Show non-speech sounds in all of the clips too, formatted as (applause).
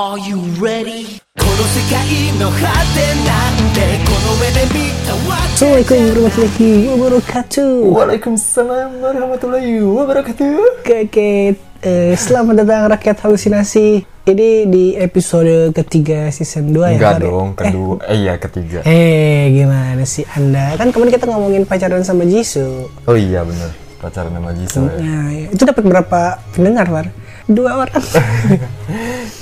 Are you ready? この世界の果てなんてこの目で見たわけ Assalamualaikum warahmatullahi wabarakatuh. Waalaikumsalam warahmatullahi wabarakatuh. Oke, oke. Eh, selamat datang rakyat halusinasi. Ini di episode ketiga season 2 ya. Enggak Far? dong, kedua. Eh, iya ketiga. Eh, gimana sih Anda? Kan kemarin kita ngomongin pacaran sama Jisoo. Oh iya bener. Pacaran sama Jisoo ya. Nah, itu dapat berapa pendengar, Far? Dua orang. (laughs)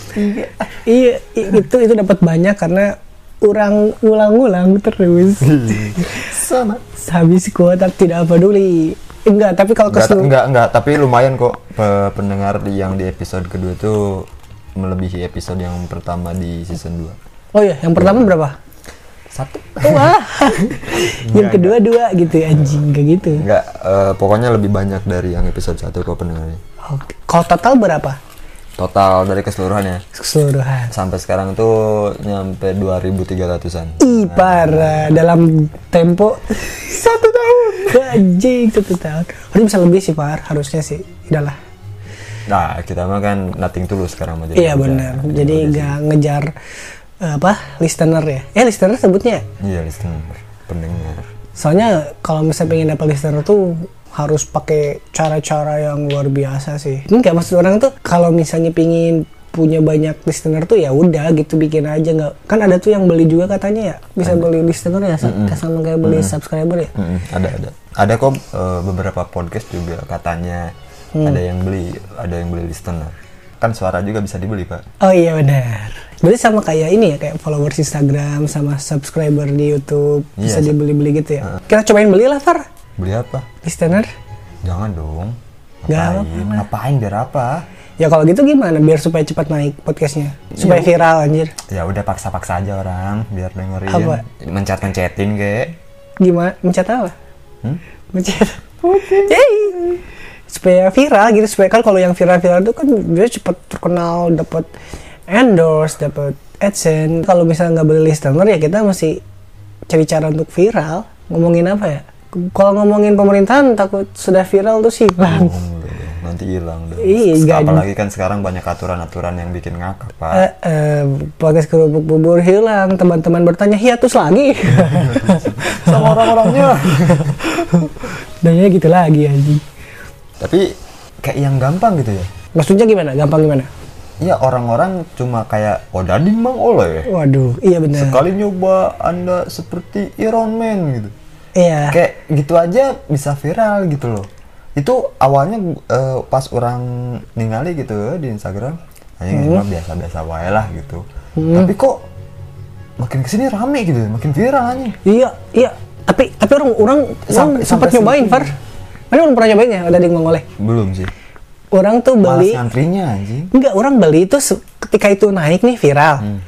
iya, i- itu itu dapat banyak karena orang ulang-ulang terus. Sama. Habis kuota tidak peduli. Enggak, tapi kalau Enggak, keseluruhan enggak, enggak, tapi lumayan kok pe- pendengar di- yang di episode kedua tuh melebihi episode yang pertama di season 2. Oh iya, yang pertama berapa? Satu. Wah, (laughs) yang kedua dua gitu anjing kayak gitu. Enggak, eh, pokoknya lebih banyak dari yang episode 1 kok pendengarnya. Oke. Kalau total berapa? Total dari keseluruhannya Keseluruhan. sampai sekarang tuh nyampe 2300-an. Ih parah dalam tempo satu tahun. Anjing satu tahun. Harus bisa lebih sih par, harusnya sih. Udahlah. Nah, kita mah kan nothing tulus sekarang mah Iya benar. Jadi nggak ngejar apa listener ya? Eh listener sebutnya. Iya, listener, pendengar. Soalnya kalau misalnya pengen dapat listener tuh harus pakai cara-cara yang luar biasa sih. Enggak maksud orang tuh kalau misalnya pingin punya banyak listener tuh ya udah gitu bikin aja. Nggak kan ada tuh yang beli juga katanya ya. Bisa beli listener ya sa- sama kayak beli subscriber ya? Mm-mm, ada ada. Ada kok eh, beberapa podcast juga katanya Hmm. ada yang beli ada yang beli listener. Kan suara juga bisa dibeli pak. Oh iya benar. Berarti sama kayak ini ya kayak followers Instagram sama subscriber di YouTube bisa Iya, dibeli-beli gitu ya? Kita cobain beli lah Far beli apa? Listener? Jangan dong. Ngapain? ngapain? Biar apa? Ya kalau gitu gimana? Biar supaya cepat naik podcastnya. Supaya viral anjir. Ya udah paksa-paksa aja orang. Biar dengerin. Apa? mencet-mencetin kayak gimana? Mencet apa? Hmm? mencet. Yeay. supaya viral gitu. Supaya kan kalau yang viral-viral itu kan dia cepat terkenal dapat endorse dapat adsense. Kalau misalnya nggak beli listener ya kita masih cari cara untuk viral. Ngomongin apa ya kalau ngomongin pemerintahan takut sudah viral tuh sih bang. Oh, nanti hilang dong Iya, apalagi kan sekarang banyak aturan-aturan yang bikin ngakak pak. Eh, eh, podcast kerupuk bubur hilang. Teman-teman bertanya hiatus lagi? (laughs) Sama orang-orangnya. Danya gitu lagi anjing. Tapi kayak yang gampang gitu ya? Maksudnya gimana? Gampang gimana? Iya orang-orang cuma kayak oh dading mang oleh. Waduh iya benar. Sekali nyoba anda seperti Iron Man gitu iya kayak gitu aja bisa viral gitu loh itu awalnya eh, pas orang ningali gitu di Instagram hanya Hmm. biasa-biasa wae lah gitu tapi kok makin ke sini rame gitu makin viral aja Iya, iya. Tapi tapi orang orang orang sempat nyobain. Far. Mana orang pernah nyobain ya, ada di mengoleh. belum sih Orang tuh malas beli ngantrinya anjing enggak, orang beli itu ketika itu naik nih viral. Hmm.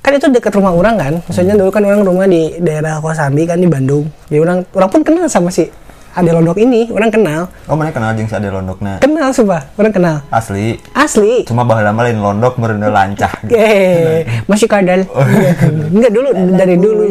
Kan itu dekat rumah orang kan. Maksudnya dulu kan orang rumah di daerah Kosambi kan di Bandung. Jadi orang orang pun kenal sama si Ade Londok ini, orang kenal. oh mana kenal jeung si Ade Londokna Kenal sumpah, orang kenal. asli Asli. cuma baheula mah lain londok merendah lancah gitu. (laughs) Masih kadal. Oh, iya. Enggak dulu dari dulu.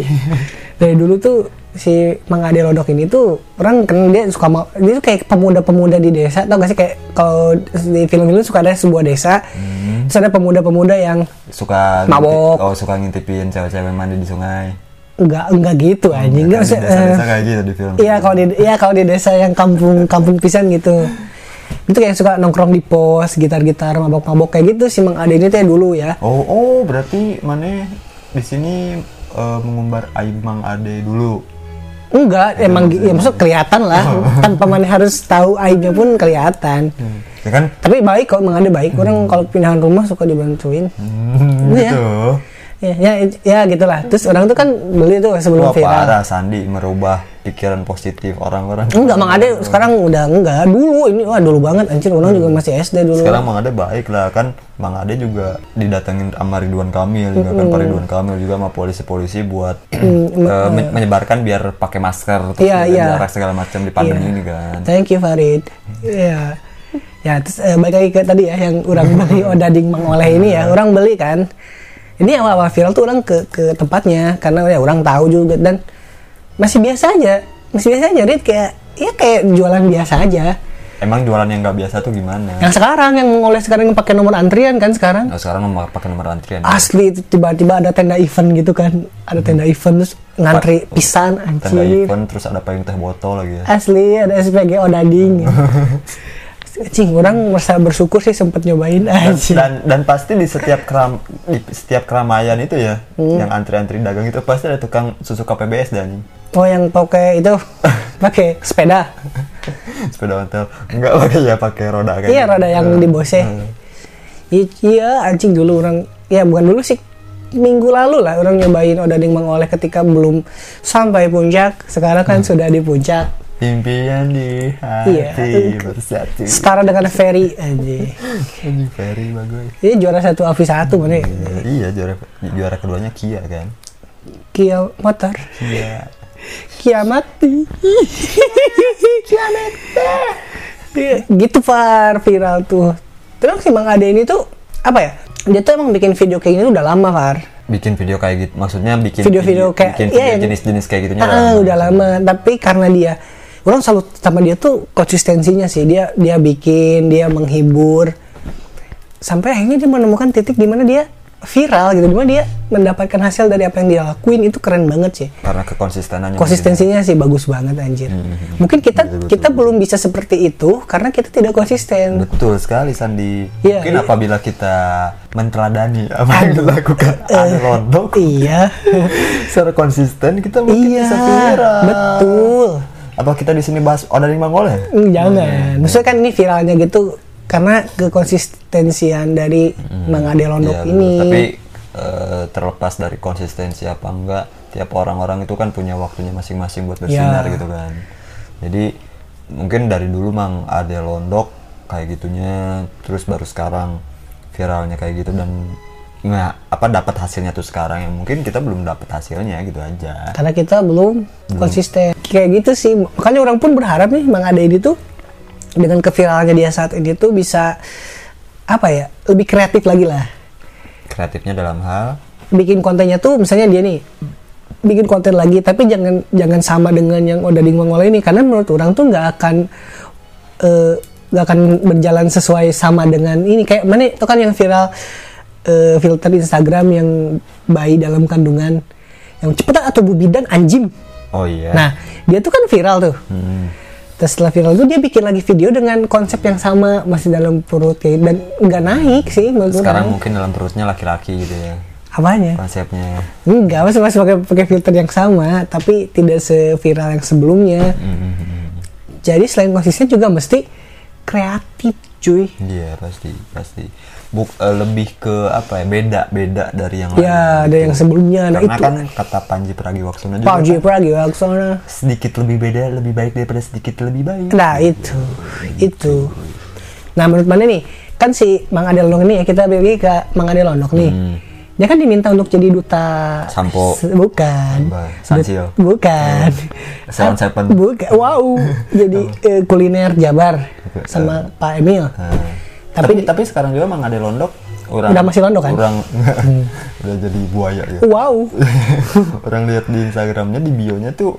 Dari dulu tuh si Mang Ade Lodok ini tuh orang kan dia suka mau dia tuh kayak pemuda-pemuda di desa tau gak sih kayak kalau di film-film suka ada sebuah desa Hmm. Terus ada pemuda-pemuda yang suka Mabok. ngintip- oh suka ngintipin cewek-cewek mandi di sungai. Enggak enggak gitu anjing. enggak maksudnya, desa-desa eh, kayak gitu di film. iya kalau di iya kalau di desa yang kampung kampung pisan gitu. Itu kayak suka nongkrong di pos gitar-gitar mabok-mabok kayak gitu si Mang Ade ini ya dulu ya. Oh oh berarti mana di sini eh, mengumbar aib Mang Ade dulu Enggak, emang gi- ya maksud kelihatan lah. Tanpa mana harus tahu aibnya pun kelihatan. ya kan Tapi baik kok, emang ada baik. Orang kalau pindahan rumah suka dibantuin. hmm, Iya. gitu Ya, ya, ya gitulah. Terus orang tuh kan beli tuh sebelum Wah viral. parah Sandi merubah pikiran positif orang-orang Enggak, Mang Ade sekarang udah enggak. Dulu ini wah dulu banget anjir. Orang juga masih SD dulu. sekarang Mang Ade baik lah kan Mang Ade juga didatengin sama Ridwan Kamil juga kan Pak Ridwan Kamil juga sama polisi-polisi buat eh, men- menyebarkan biar pakai masker terus iya. jarak segala macam di pandemi Iya. ini kan Thank you Farid. Iya. Ya, terus eh, balik lagi ke tadi ya yang orang (laughs) beli odading Mang Oleh ini ya. Orang beli kan. Ini awal-awal viral tuh orang ke ke tempatnya karena ya orang tahu juga dan masih biasa aja. Masih biasa aja, Rit kayak ya kayak jualan biasa aja. emang jualan yang nggak biasa tuh gimana Yang sekarang yang oleh sekarang yang pakai nomor antrian kan sekarang. nah, sekarang nomor pakai nomor antrian Asli itu tiba-tiba ada tenda event gitu kan. Ada tenda event terus ngantri pisan tenda anjir. event terus ada payung teh botol lagi ya Asli ada SPG odading. (laughs) Cing, orang merasa bersyukur sih sempat nyobain aja. dan dan pasti di setiap keram di setiap keramaian itu ya Hmm. yang antri-antri dagang itu pasti ada tukang susu KPBS dan Oh yang pakai itu (laughs) pakai sepeda. sepeda ontel enggak pakai ya pakai roda kayak Iya rada yang di bose. Iya anjing dulu orang ya bukan dulu sih minggu lalu lah orang nyobain odading mengoleh ketika belum sampai puncak. Sekarang kan sudah di puncak. Impian di Iya. hati bersatu Setara dengan ferry anjing. Ini very bagus Ini juara satu Avi satu mana? iya juara juara keduanya Kia kan Kia motor. Kia Kiamati. Iya, gitu Far viral tuh. Terus si Mang Ade ini tuh apa ya? Dia tuh emang bikin video kayak gini tuh udah lama Far. bikin video kayak gitu maksudnya bikin Video-video kayak- bikin iya, video jenis-jenis kayak gitunya Ah, udah lama. Tapi karena dia orang salut sama dia tuh konsistensinya sih. Dia dia bikin, dia menghibur. Sampai akhirnya dia menemukan titik di mana dia viral gitu, di mana dia mendapatkan hasil dari apa yang dia lakuin itu keren banget sih. karena kekonsistenannya konsistensinya sih bagus banget anjir. Mungkin kita kita belum bisa seperti itu karena kita tidak konsisten. betul sekali Sandi Iya, mungkin iya. apabila kita menteladani apa yang dilakukan (laughs) Londok Iya. (laughs) secara konsisten kita mungkin iya. bisa viral Betul. Apa kita di sini bahas Oda Lima Ngoleh Hmm, Jangan. Maksudnya kan ini viralnya gitu karena kekonsistensian dari Mang Ade Londok Iya, betul. ini. tapi eh, terlepas dari konsistensi apa enggak tiap orang-orang itu kan punya waktunya masing-masing buat bersinar Iya. gitu kan jadi mungkin dari dulu mang ada londok kayak gitunya terus baru sekarang viralnya kayak gitu dan nggak apa dapat hasilnya tuh sekarang yang mungkin kita belum dapat hasilnya gitu aja karena kita belum konsisten. Kayak gitu sih. Makanya orang pun berharap nih Mang Ade ini tuh dengan keviralannya dia saat ini tuh bisa apa ya lebih kreatif lagi lah. kreatifnya dalam hal bikin kontennya tuh misalnya dia nih bikin konten lagi tapi jangan jangan sama dengan yang udah di Mongol ini karena menurut orang tuh nggak akan eh, nggak akan berjalan sesuai sama dengan ini kayak mana itu kan yang viral eh, filter Instagram yang bayi dalam kandungan yang cepetan atau bu bidan anjing oh iya nah dia tuh kan viral tuh Hmm. Terus setelah viral itu dia bikin lagi video dengan konsep yang sama masih dalam perut kayak dan nggak naik sih menurut sekarang orang. mungkin dalam perutnya laki-laki gitu ya Apanya? konsepnya Enggak, masih masih pakai pakai filter yang sama, tapi tidak seviral yang sebelumnya. Hmm. Jadi selain konsisten juga mesti kreatif, cuy. Iya pasti pasti. Buk, eh, lebih ke apa ya beda beda dari yang Ya, lain. ada gitu. yang sebelumnya. Nah Karena itu kan kata Panji Pragiwaksono juga Pak J. kan, Pragiwaksono. sedikit lebih beda lebih baik daripada sedikit lebih baik. Nah itu, itu. Nah menurut mana nih? Kan si Mang Ade Londok ini ya kita lagi ke Mang Ade Londok nih. Hmm. Dia kan diminta untuk jadi duta Sampo. Bukan. Dut- bukan. Seven Seven. bukan. Wow. (laughs) Jadi eh, kuliner Jabar sama Pak Emil. Nah, Tapi- tapi, tapi sekarang juga Mang Ade Londok orang Udah masih Londok kan? Orang (laughs) udah jadi buaya ya. wow. (laughs) Orang lihat di Instagramnya di bionya tuh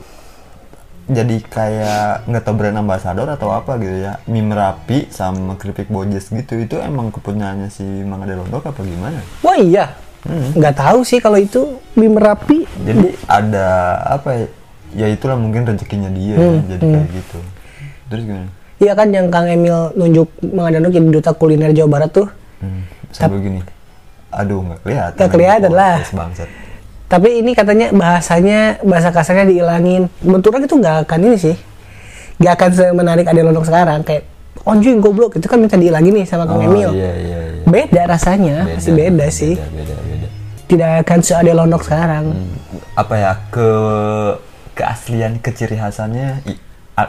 jadi kayak nggak tahu brand ambassador atau apa gitu ya. Mie merapi sama keripik bojes gitu itu emang kepunyaannya si Mang Ade Londok apa gimana? Wah iya nggak tahu sih kalau itu mie merapi. Jadi ada apa ya? Ya itulah mungkin rezekinya dia Hmm, jadi kayak gitu. Terus gimana? Iya kan yang Kang Emil nunjuk Londok jadi duta kuliner Jawa Barat tuh. Hmm. sambil gini aduh nggak kelihatan Nggak kelihatan lah. bangsat. Tapi ini katanya bahasanya bahasa kasarnya dihilangin. Bentuknya itu nggak akan ini sih. Nggak akan semenarik Ade Londok sekarang. Kayak onjing goblok. Itu kan minta dihilangin nih sama Kang oh Emil. iya iya iya. Beda rasanya. Pasti beda, sih. beda beda beda tidak akan se Ade Londok sekarang. Hmm, apa ya ke keaslian keciri khasannya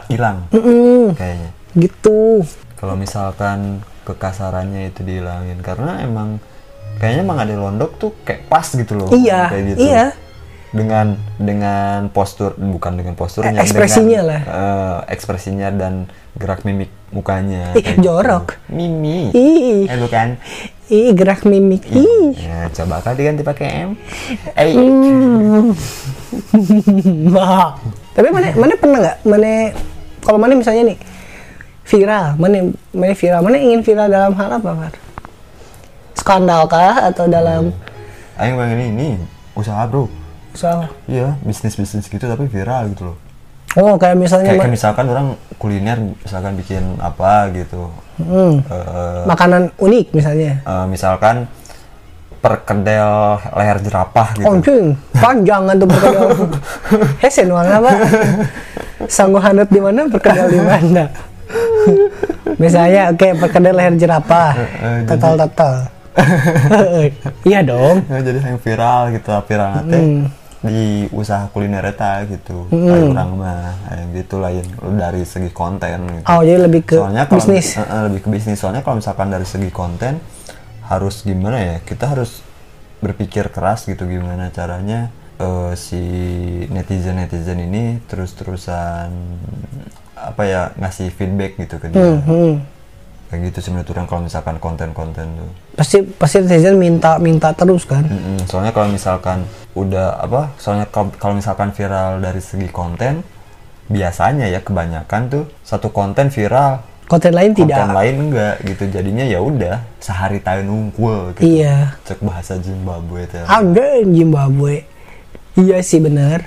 hilang Mm-mm, kayaknya. Gitu. Kalau misalkan kekasarannya itu dihilangin karena emang kayaknya emang ada londok tuh kayak pas gitu loh Iya, kayak gitu. iya. dengan dengan postur bukan dengan posturnya Eh, ekspresinya dengan, lah. eh, ekspresinya dan gerak mimik mukanya Ih, gitu. jorok. mimi ih. Eh bukan ih gerak mimik ih ya coba kali diganti pakai m eh Hmm. (laughs) Wah. tapi mana mana pernah nggak mana kalau mana misalnya nih viral mana mana viral mana ingin viral dalam hal apa Far? skandal kah atau dalam Aing pengen ini usaha bro. soal Iya, bisnis bisnis gitu tapi viral gitu loh. oh kayak misalnya Kayak kan misalkan orang kuliner misalkan bikin apa gitu. Hmm, Eh, makanan unik misalnya eh, misalkan perkedel leher jerapah gitu. Anjing, panjang tuh perkedel. (laughs) Hesen warna apa? Sanggup di mana, perkedel di mana? Misalnya, oke, perkedel leher jerapah. eh, Total total. (laughs) iya dong. Jadi yang viral gitu, viral nanti Hmm. Di usaha kuliner eta gitu. Kayak orang mah yang gitu lain dari segi konten gitu. Oh, jadi lebih ke soalnya kalau bisnis. eh, eh, lebih ke bisnis. Soalnya kalau misalkan dari segi konten harus gimana ya? Kita harus berpikir keras gitu gimana caranya eh, si netizen netizen ini terus terusan apa ya ngasih feedback gitu ke dia. Hmm, Kayak gitu sih menurut orang kalau misalkan konten-konten tuh. pasti pasti netizen minta minta terus kan. Mm-mm, soalnya kalau misalkan udah apa soalnya kalau misalkan viral dari segi konten biasanya ya kebanyakan tuh satu konten viral Konten lain konten tidak. lain enggak gitu jadinya ya udah sehari tahun nungkul gitu Iya. cek bahasa Zimbabwe teh Ada Zimbabwe. Iya sih benar.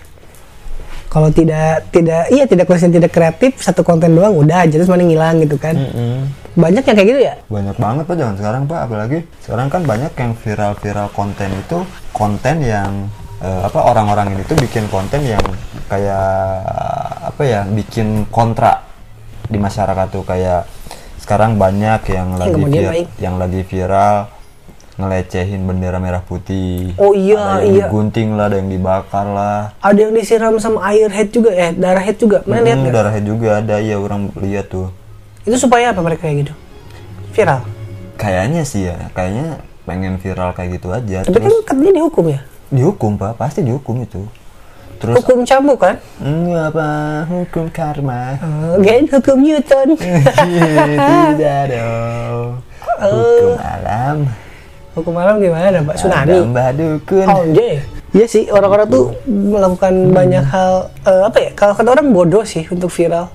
Kalau tidak tidak iya tidak konten tidak kreatif satu konten doang udah jadi mana ngilang gitu kan. Mm-mm. Banyak yang kayak gitu ya? banyak banget pak jangan sekarang pak apalagi sekarang kan banyak yang viral-viral konten itu konten yang eh, apa orang-orang ini tuh bikin konten yang kayak apa ya bikin kontra di masyarakat tuh kayak sekarang banyak yang lagi kemudian vir- baik. yang lagi viral ngelecehin bendera merah putih Oh iya, ada yang iya. digunting lah ada yang dibakar lah Ada yang disiram sama air head juga eh darah head juga. Mana lihat Hmm, nggak? darahnya juga ada ya orang lihat tuh Itu supaya apa mereka kayak gitu? Viral. kayaknya sih ya kayaknya pengen viral kayak gitu aja Tapi kan katanya dihukum ya. dihukum pak pasti dihukum itu terus Hukum cambuk kan? enggak apa hukum karma Oh, hukum Newton. (laughs) tidak dong hukum alam hukum alam gimana Pak Tsunami? ada mbak dukun Oh iya. Iya sih orang-orang tuh melakukan banyak hal eh, apa ya? Kalau kata orang bodoh sih untuk viral.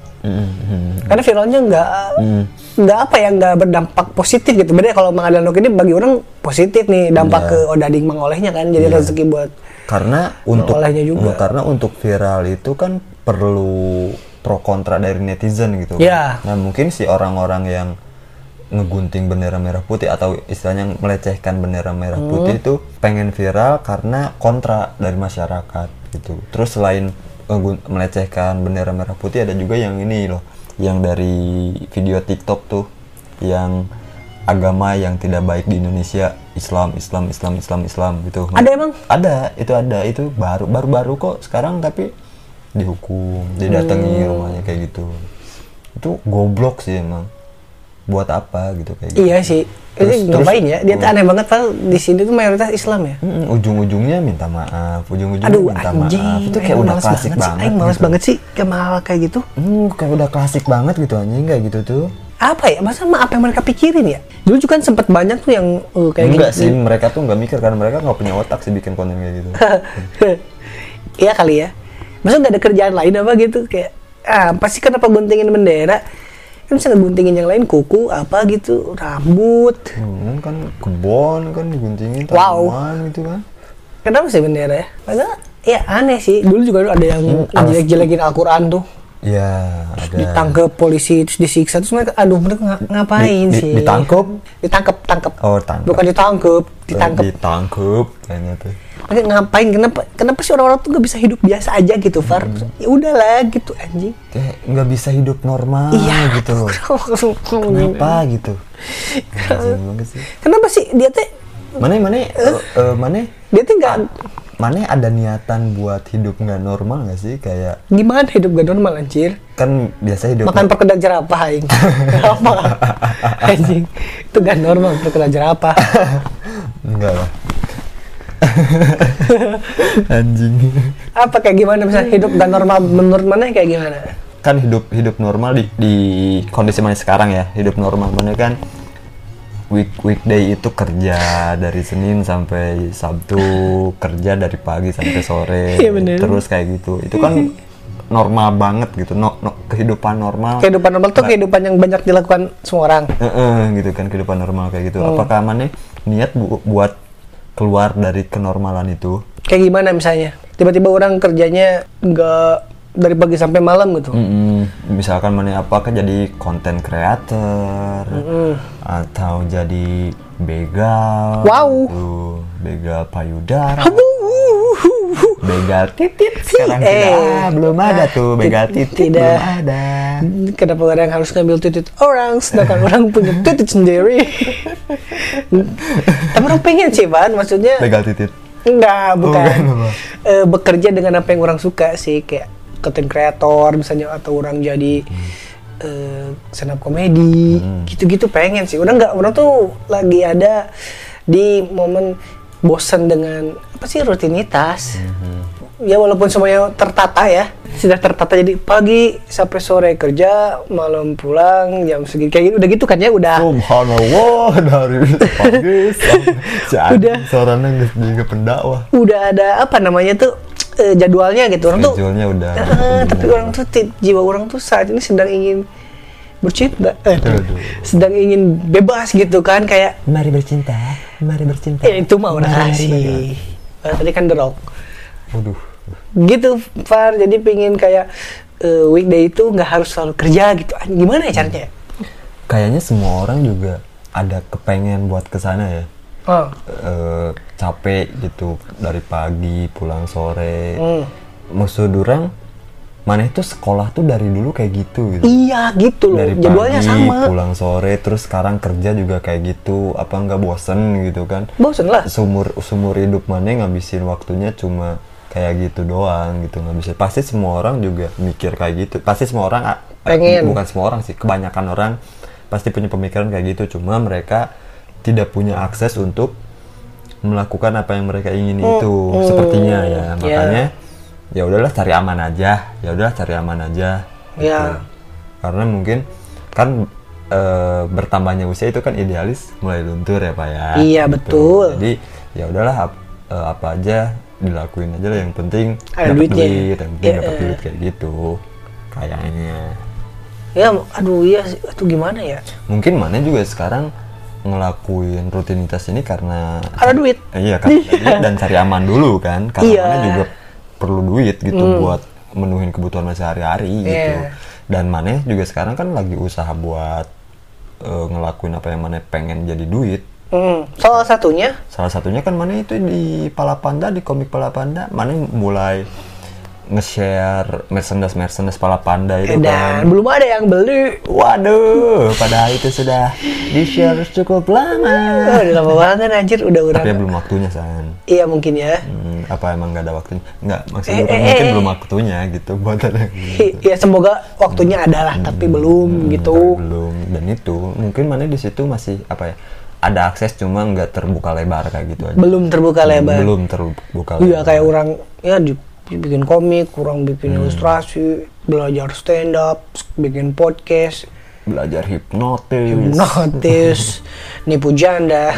Karena viralnya nggak nggak apa ya nggak berdampak positif gitu. Beda kalau Mang ini bagi orang positif nih dampak Iya. ke Odading mengolehnya kan jadi rezeki buat karena untuk olehnya juga. karena untuk viral itu kan perlu pro kontra dari netizen gitu Iya. nah mungkin si orang-orang yang ngegunting bendera merah putih atau istilahnya melecehkan bendera merah Hmm. putih itu pengen viral karena kontra dari masyarakat gitu terus selain melecehkan bendera merah putih ada juga yang ini loh yang dari video TikTok tuh yang agama yang tidak baik di Indonesia Islam Islam Islam Islam Islam gitu Ada emang? ada itu ada itu baru baru baru kok sekarang tapi dihukum didatangi Hmm. rumahnya kayak gitu itu goblok sih emang buat apa gitu kayak gitu Iya sih. Terus- Ini terus- ngapain ya? Dia tuh aneh banget Pak. Di sini tuh mayoritas Islam ya. Mm, ujung-ujungnya minta maaf ujung-ujungnya Aduh minta anjing. maaf itu kayak udah klasik sih. banget, Aing males gitu. banget sih kemal kayak gitu. Hmm, kayak udah klasik banget gitu anjing kayak gitu tuh Apa ya? Masa mah apa yang mereka pikirin ya? Dulu juga kan sempet banyak tuh yang uh, kayak enggak gini. sih mereka tuh nggak mikir karena mereka nggak punya otak sih bikin konten kayak gitu (laughs) Iya kali ya. Masa nggak ada kerjaan lain apa gitu kayak ah pasti kenapa guntingin bendera? Kan bisa ngeguntingin yang lain kuku apa gitu, rambut. hmm, kan kebon kan diguntingin Wow. tanaman gitu kan Kenapa sih bendera ya? Padahal ya aneh sih. Dulu juga ada yang Hmm, jelek-jelekin Al-Quran tuh. ya ada Ditangkep polisi terus disiksa terus mereka aduh mereka nga- ngapain Di- di- sih? ditangkep? Ditangkep, tangkep. Oh, tangkep. Bukan ditangkep, ditangkep. ditangkep kayaknya tuh ngapain? Kenapa? Kenapa sih orang-orang tuh gak bisa hidup biasa aja gitu, Far? Hmm. Ya udahlah gitu anjing. kayak nggak bisa hidup normal Iya gitu (laughs) kenapa gitu banget sih Kenapa sih dia teh mana mana eh, eh, mana dia teh nggak mana ada niatan buat hidup nggak normal nggak sih kayak gimana hidup gak normal anjir? kan biasa hidup Makan perkedel jerapah aing. (laughs) Apa? anjing. Itu gak normal perkedel jerapah. enggak lah (laughs) anjing. Apa kayak gimana? Misalnya hidup gak normal menurut mana kayak gimana? kan hidup hidup normal di, di kondisi mana sekarang ya. Hidup normal mana kan week weekday itu kerja dari Senin sampai Sabtu kerja dari pagi sampai sore (laughs) bener. terus kayak gitu. Itu kan (laughs) normal banget gitu. No, no- kehidupan normal. Kehidupan normal tuh kehidupan yang banyak dilakukan semua orang. Eh, eh, gitu kan kehidupan normal kayak gitu. Hmm. apakah mana niat bu- buat keluar dari kenormalan itu kayak gimana misalnya tiba-tiba orang kerjanya nggak dari pagi sampai malam gitu Mm-mm. misalkan mana apakah jadi konten creator atau jadi begal Wow. gitu. begal payudara begal titit sekarang Eh. tidak belum ada tuh begal Ti- titit tidak. belum ada kenapa orang harus ngambil titik orang? Sedangkan (laughs) orang punya titik sendiri. Tapi orang pengen sih Van. Maksudnya begal titit? Enggak bukan. Bukan, apa? Eh, bekerja dengan apa yang orang suka sih kayak content creator misalnya atau orang jadi eh, stand up komedi gitu-gitu pengen sih. Udah nggak orang tuh lagi ada di momen bosan dengan apa sih rutinitas. Ya walaupun semuanya tertata ya. Sudah tertata jadi pagi sampai sore kerja malam pulang jam segini. Kayak gitu udah gitu kan ya udah. Subhanallah dari pagi sampai Udah. seorang yang juga pendakwah. Udah ada apa namanya tuh eh, jadwalnya gitu. Orang tuh Schedule-nya udah Eh, tapi orang tuh jiwa orang tuh saat ini sedang ingin bercinta. Eh, Aduh. sedang ingin bebas gitu kan kayak mari bercinta mari bercinta. Ya itu mah udah kasih tadi kan The Rock. Waduh. Gitu Far. Jadi pingin kayak eh, weekday itu nggak harus selalu kerja gitu. Ah, gimana ya caranya? Kayaknya semua orang juga ada kepengen buat ke sana ya. Oh. Eh, capek gitu dari pagi pulang sore. Hmm. maksud orang mana itu sekolah tuh dari dulu kayak gitu gitu. Iya gitu loh. Dari jadwalnya pagi sama. pulang sore terus sekarang kerja juga kayak gitu. Apa nggak bosen gitu kan? Bosen lah. Sumur sumur hidup mana ngabisin waktunya cuma kayak gitu doang gitu ngabisin. Pasti semua orang juga mikir kayak gitu. Pasti semua orang Pengen. bukan semua orang sih kebanyakan orang pasti punya pemikiran kayak gitu. Cuma mereka tidak punya akses untuk melakukan apa yang mereka ingin itu. sepertinya ya Ya. makanya ya udahlah cari aman aja ya udahlah cari aman aja gitu. Ya. karena mungkin kan eh, bertambahnya usia itu kan idealis mulai luntur ya pak ya Iya, Gitu. betul. jadi ya udahlah ap- eh, apa aja dilakuin aja lah yang penting Ada duitnya. duit yang penting Iya, dapat eh. duit kayak gitu kayaknya ya aduh iya aduh gimana ya mungkin mana juga sekarang ngelakuin rutinitas ini karena ada duit iya kan (laughs) duit dan cari aman dulu kan karena Iya. mana juga perlu duit gitu buat menuhin kebutuhan mana sehari-hari gitu. Iya. dan mana juga sekarang kan lagi usaha buat eh, ngelakuin apa yang mana pengen jadi duit. Hmm, salah satunya? Salah satunya kan mana itu di Palapanda di komik Palapanda. Mana mulai nge-share merchandise merchandise Palapanda itu dan kan. belum ada yang beli. Waduh padahal itu sudah di share cukup lama. Oh, udah lama banget anjir udah udah. Tapi belum waktunya san. Iya mungkin ya. Hmm, apa emang gak ada waktunya? Nggak, maksudnya Eh, kan eh, mungkin eh. belum waktunya gitu buat ada ya semoga waktunya ada lah tapi belum gitu. belum. Dan itu mungkin mana di situ masih apa ya ada akses cuma nggak terbuka lebar kayak gitu aja. Belum terbuka lebar. belum terbuka iya lebar. kayak orang ya di, bikin komik kurang bikin Hmm. ilustrasi belajar stand up bikin podcast. Belajar hipnotis. Notis (laughs) nipu janda.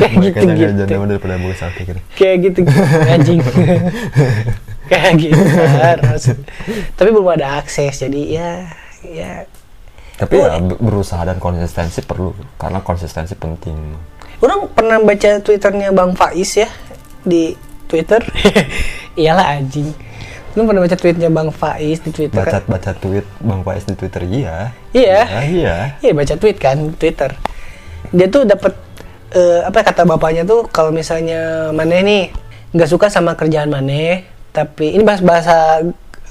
Kayak gitu gitu jangan daripada sakit gitu. kayak gitu anjing. (laughs) Kayak gitu harus tapi belum ada akses jadi ya ya. Tapi ya be- berusaha dan konsistensi perlu karena konsistensi penting orang pernah baca twitternya bang Faiz ya di twitter (laughs) iyalah anjing lu pernah baca tweetnya bang Faiz di twitter baca kan? baca tweet bang Faiz di twitter iya Iya. iya, iya. Iya baca tweet kan Twitter. Dia tuh dapat eh, apa kata bapaknya tuh kalau misalnya Mane nih nggak suka sama kerjaan Mane, tapi ini bahasa bahasa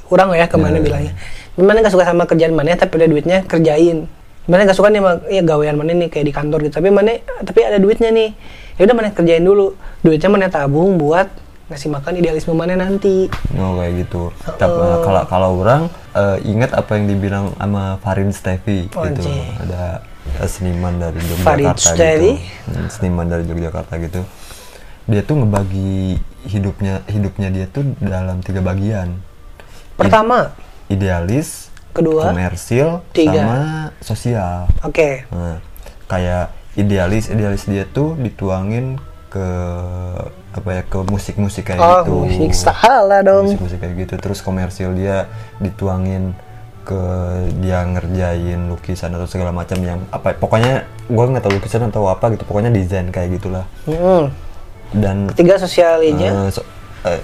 kurang ya ke Mane Iya. bilangnya. Mane nggak suka sama kerjaan Mane tapi ada duitnya kerjain. Mane nggak suka nih sama ya gawean Mane nih kayak di kantor gitu. Tapi Mane tapi ada duitnya nih. Ya udah Mane kerjain dulu. Duitnya Mane tabung buat ngasih makan idealisme Mane nanti. Oh kayak gitu. Tapi kalau kalau orang eh, ingat apa yang dibilang sama Farin Stevi Oh, gitu. anjing. Ada eh, seniman dari Farid Yogyakarta Stevi? gitu. Hmm, Seniman dari Yogyakarta gitu. Dia tuh ngebagi hidupnya hidupnya dia tuh dalam tiga bagian. Pertama, Idealis, Kedua? komersil, Tiga. sama sosial. oke. Nah, kayak idealis idealis dia tuh dituangin ke apa ya ke musik-musik kayak Oh, gitu musik salah dong. musik-musik kayak gitu terus komersil dia dituangin ke dia ngerjain lukisan atau segala macam yang apa pokoknya gue nggak tahu lukisan atau apa gitu pokoknya desain kayak gitulah Hmm. dan Ketiga sosialnya. eh, so- eh,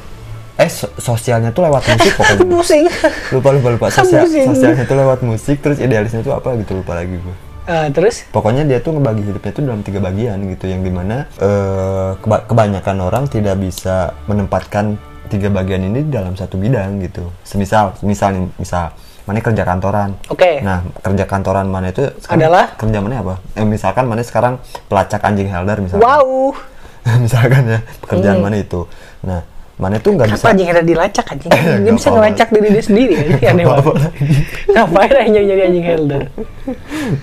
eh, so- sosialnya tuh lewat musik pokoknya (laughs) Pusing. lupa lupa lupa Sosial, Pusing. sosialnya tuh lewat musik terus idealisnya tuh apa gitu lupa lagi gue Ah, terus? pokoknya dia tuh ngebagi hidupnya tuh dalam tiga bagian gitu yang di mana eh, keba- kebanyakan orang tidak bisa menempatkan tiga bagian ini dalam satu bidang gitu semisal misal nih misal mana kerja kantoran Oke. nah kerja kantoran mana itu Adalah? kerja mana apa eh, misalkan mana sekarang pelacak anjing helder misalkan Wow. (laughs) misalkan ya pekerjaan mana itu nah mana itu nggak bisa Kenapa anjing ada dilacak anjing? (laughs) Dia bisa ngelacak diri dia sendiri (laughs) anjing. Aneh banget. (laughs) Ngapain anjing jadi anjing helder?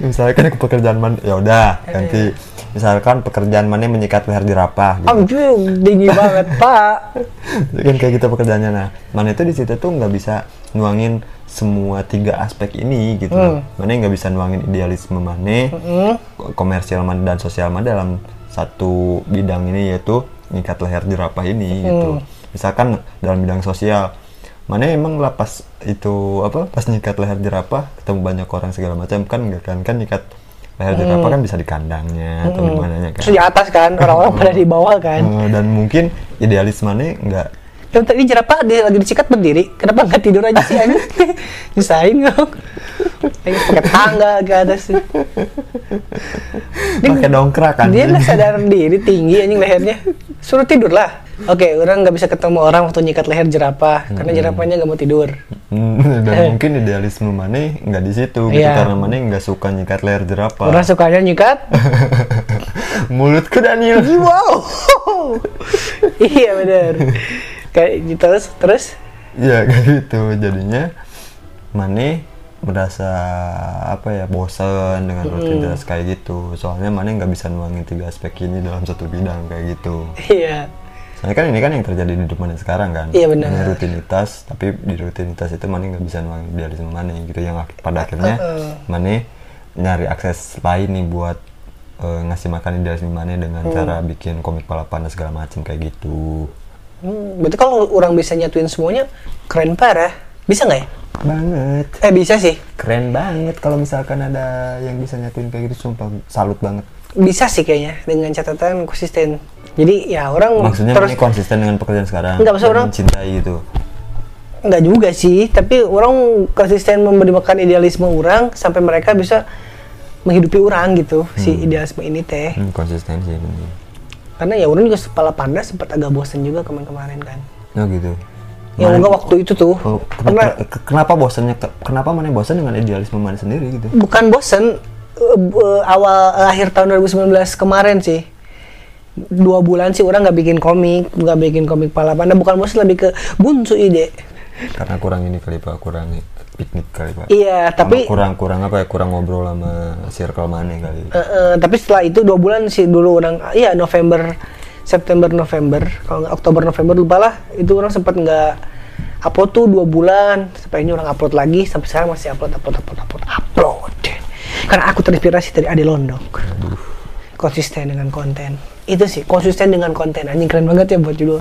misalkan pekerjaan mana ya udah ganti misalkan pekerjaan mana menyikat leher jerapah gitu. Anjing, tinggi banget, Pak. kan kayak gitu pekerjaannya nah mana itu di situ tuh nggak bisa nuangin semua tiga aspek ini gitu loh. mana nggak bisa nuangin idealisme mana ko- komersial mana dan sosial mana dalam satu bidang ini yaitu nyikat leher jerapah ini gitu misalkan dalam bidang sosial mana emang lah pas itu apa pas nyikat leher jerapah ketemu banyak orang segala macam kan nggak kan kan nyikat leher jerapah kan bisa di kandangnya atau di mananya kan Terus di atas kan, orang-orang pada di bawah kan. Eh, dan mungkin idealismenya nggak Yang tadi jerapah dia lagi disikat berdiri, kenapa nggak tidur aja sih anjing? (laughs) Nyusahin kok. Lagi pakai tangga ke atas. Dia- pakai dongkrak kan Dia nggak sadar diri tinggi anjing lehernya. Suruh tidur lah. Oke, orang nggak bisa ketemu orang waktu nyikat leher jerapah karena jerapahnya nggak mau tidur. Hmm, dan (laughs) mungkin idealisme mana nggak di situ gitu Iya. karena mana nggak suka nyikat leher jerapah Orang sukanya nyikat. (laughs) mulutku Daniel (laughs) wow. iya benar. Kayak gitu terus terus. ya kayak gitu jadinya mana merasa apa ya bosan dengan rutinitas kayak gitu soalnya mana nggak bisa nuangin tiga aspek ini dalam satu bidang kayak gitu Iya. Soalnya kan ini kan yang terjadi di hidup mana sekarang kan Iya, benar. Mana rutinitas tapi di rutinitas itu mana nggak bisa nuangin idealisme mana gitu yang pada akhirnya mana nyari akses lain nih buat eh, ngasih makan idealisme mana dengan cara bikin komik balapan dan segala macam kayak gitu Hmm, berarti kalau orang bisa nyatuin semuanya keren parah. Bisa nggak ya? banget Eh bisa sih. keren banget kalau misalkan ada yang bisa nyatuin kayak gitu sumpah salut banget Bisa sih kayaknya dengan catatan konsisten. Jadi ya orang maksudnya terus konsisten dengan pekerjaan sekarang Nggak, maksud orang- mencintai gitu nggak juga sih, tapi orang konsisten memberi makan idealisme orang sampai mereka bisa menghidupi orang gitu si idealisme ini teh. hmm, konsistensi bener Karena ya orang juga kepala panda sempat agak bosen juga kemarin-kemarin kan. oh gitu Ya enggak waktu itu tuh. Oh, Karena kenapa, ke- kenapa bosannya ke- kenapa mana bosan dengan idealisme mana sendiri gitu bukan bosen eh, awal eh, akhir tahun 2019 kemarin sih. Dua bulan sih orang nggak bikin komik nggak bikin komik pala panda bukan bosen lebih ke buntu ide. Karena kurang ini kali pak. Kurang piknik kali pak. Iya Sama tapi kurang kurang apa ya kurang ngobrol sama circle mana kali. Eh, eh, tapi setelah itu dua bulan sih dulu orang iya November September November. Kalau nggak Oktober November lupa lah. Itu orang sempat nggak upload tuh dua bulan. Sampai ini orang upload lagi sampai sekarang masih upload upload upload upload upload karena aku terinspirasi dari Ade Londok konsisten dengan konten. Itu sih konsisten dengan konten. Anjing keren banget ya buat judul.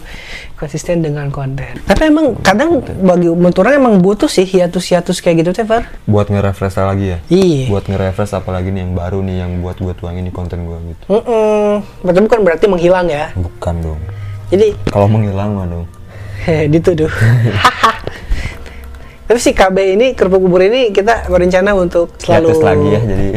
Konsisten dengan konten. Tapi emang kadang bagi menurut emang butuh sih hiatus hiatus kayak gitu teh Far. Buat nge-refresh lagi ya? Iya. Buat nge-refresh apalagi nih yang baru nih yang buat gue tuangin di konten gue gitu. Mm-mm. berarti bukan berarti menghilang ya. Bukan dong. Jadi kalau menghilang mah dong. (laughs) Dituduh (laughs) tapi si KB ini kerupuk bubur ini kita berencana untuk selalu Hiatus lagi ya jadi.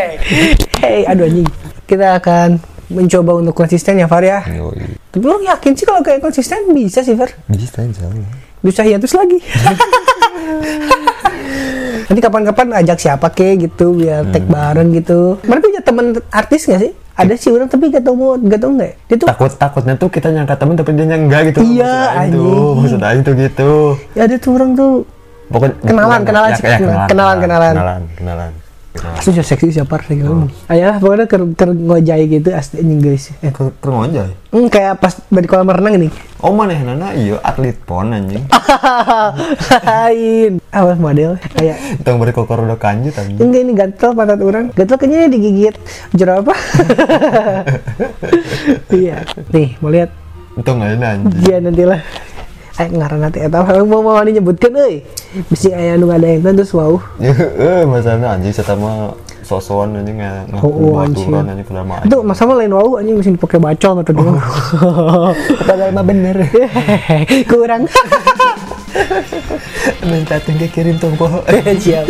(laughs) Hei, aduh anjing. Kita akan mencoba untuk konsisten ya Far ya. Yoi. tapi lo yakin sih kalau kayak konsisten bisa sih Far? Bisa insya Allah. Bisa hiatus lagi. (laughs) Nanti kapan-kapan ajak siapa ke gitu biar tag bareng gitu. Mana punya temen artis nggak sih ada sih orang tapi gak tau mau gak tau nggak. Dia tuh takut takutnya tuh kita nyangka temen tapi dia enggak gitu. Iya, Maksud Aing tuh anjing. maksud Aing tuh gitu. Ya ada tuh orang tuh pokoknya Kenalan, kenalan ya, ya, kenalan, kenalan, kenalan. kenalan kenalan Asli seksi siapa sih ngomong. Ayah pokoknya ker, ker ngojai gitu asli anjing guys. Eh, Ker ker ngojay. hmm, kayak pas di kolam renang nih. Oh maneh nana iya atlet pon anjing. Lain. (laughs) Awas model kayak Tong bari kokor udah kanjut anjing. enggak ini gatel pantat orang. Gatel kayaknya digigit jerapah. (laughs) iya. Nih, mau lihat Itu nggak ini anjing. Iya nantilah. Eh ngaran nanti eta mau mau nih nyebutkan euy. Bisi aya nu ada yang terus wow. Eh masalahnya anjing saya mah sosokan anjing nggak ngaku Oh, anjing. baturan anjing kuda mah. Itu masa lain wow anjing mesin dipakai bacol atau doang. Padahal mah bener. (laughs) Kurang. (laughs) Minta tunggu kirim tunggu. (laughs) Siap.